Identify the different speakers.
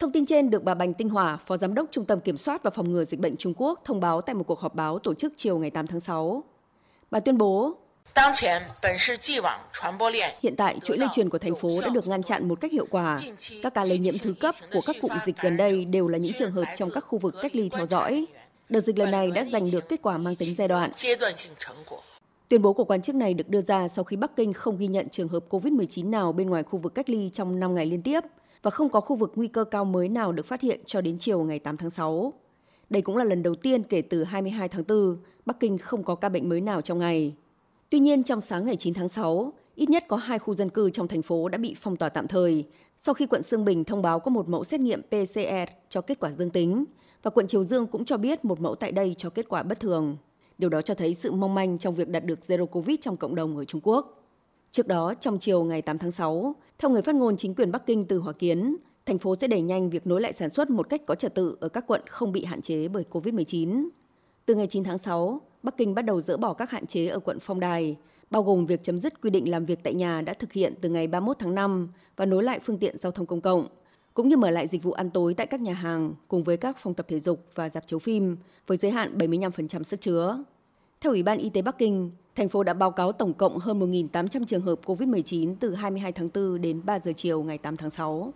Speaker 1: Thông tin trên được bà Bành Tinh Hòa, Phó Giám đốc Trung tâm Kiểm soát và Phòng ngừa Dịch bệnh Trung Quốc thông báo tại một cuộc họp báo tổ chức chiều ngày 8 tháng 6. Bà tuyên bố, Hiện tại, chuỗi lây truyền của thành phố đã được ngăn chặn một cách hiệu quả. Các ca lây nhiễm thứ cấp của các cụm dịch gần đây đều là những trường hợp trong các khu vực cách ly theo dõi. Đợt dịch lần này đã giành được kết quả mang tính giai đoạn. Tuyên bố của quan chức này được đưa ra sau khi Bắc Kinh không ghi nhận trường hợp COVID-19 nào bên ngoài khu vực cách ly trong 5 ngày liên tiếp và không có khu vực nguy cơ cao mới nào được phát hiện cho đến chiều ngày 8 tháng 6. Đây cũng là lần đầu tiên kể từ 22 tháng 4, Bắc Kinh không có ca bệnh mới nào trong ngày. Tuy nhiên, trong sáng ngày 9 tháng 6, ít nhất có hai khu dân cư trong thành phố đã bị phong tỏa tạm thời sau khi quận Sương Bình thông báo có một mẫu xét nghiệm PCR cho kết quả dương tính và quận Triều Dương cũng cho biết một mẫu tại đây cho kết quả bất thường. Điều đó cho thấy sự mong manh trong việc đạt được Zero Covid trong cộng đồng ở Trung Quốc. Trước đó, trong chiều ngày 8 tháng 6, theo người phát ngôn chính quyền Bắc Kinh từ Hòa Kiến, thành phố sẽ đẩy nhanh việc nối lại sản xuất một cách có trật tự ở các quận không bị hạn chế bởi COVID-19. Từ ngày 9 tháng 6, Bắc Kinh bắt đầu dỡ bỏ các hạn chế ở quận Phong Đài, bao gồm việc chấm dứt quy định làm việc tại nhà đã thực hiện từ ngày 31 tháng 5 và nối lại phương tiện giao thông công cộng, cũng như mở lại dịch vụ ăn tối tại các nhà hàng cùng với các phòng tập thể dục và dạp chiếu phim với giới hạn 75% sức chứa. Theo Ủy ban Y tế Bắc Kinh, thành phố đã báo cáo tổng cộng hơn 1.800 trường hợp COVID-19 từ 22 tháng 4 đến 3 giờ chiều ngày 8 tháng 6.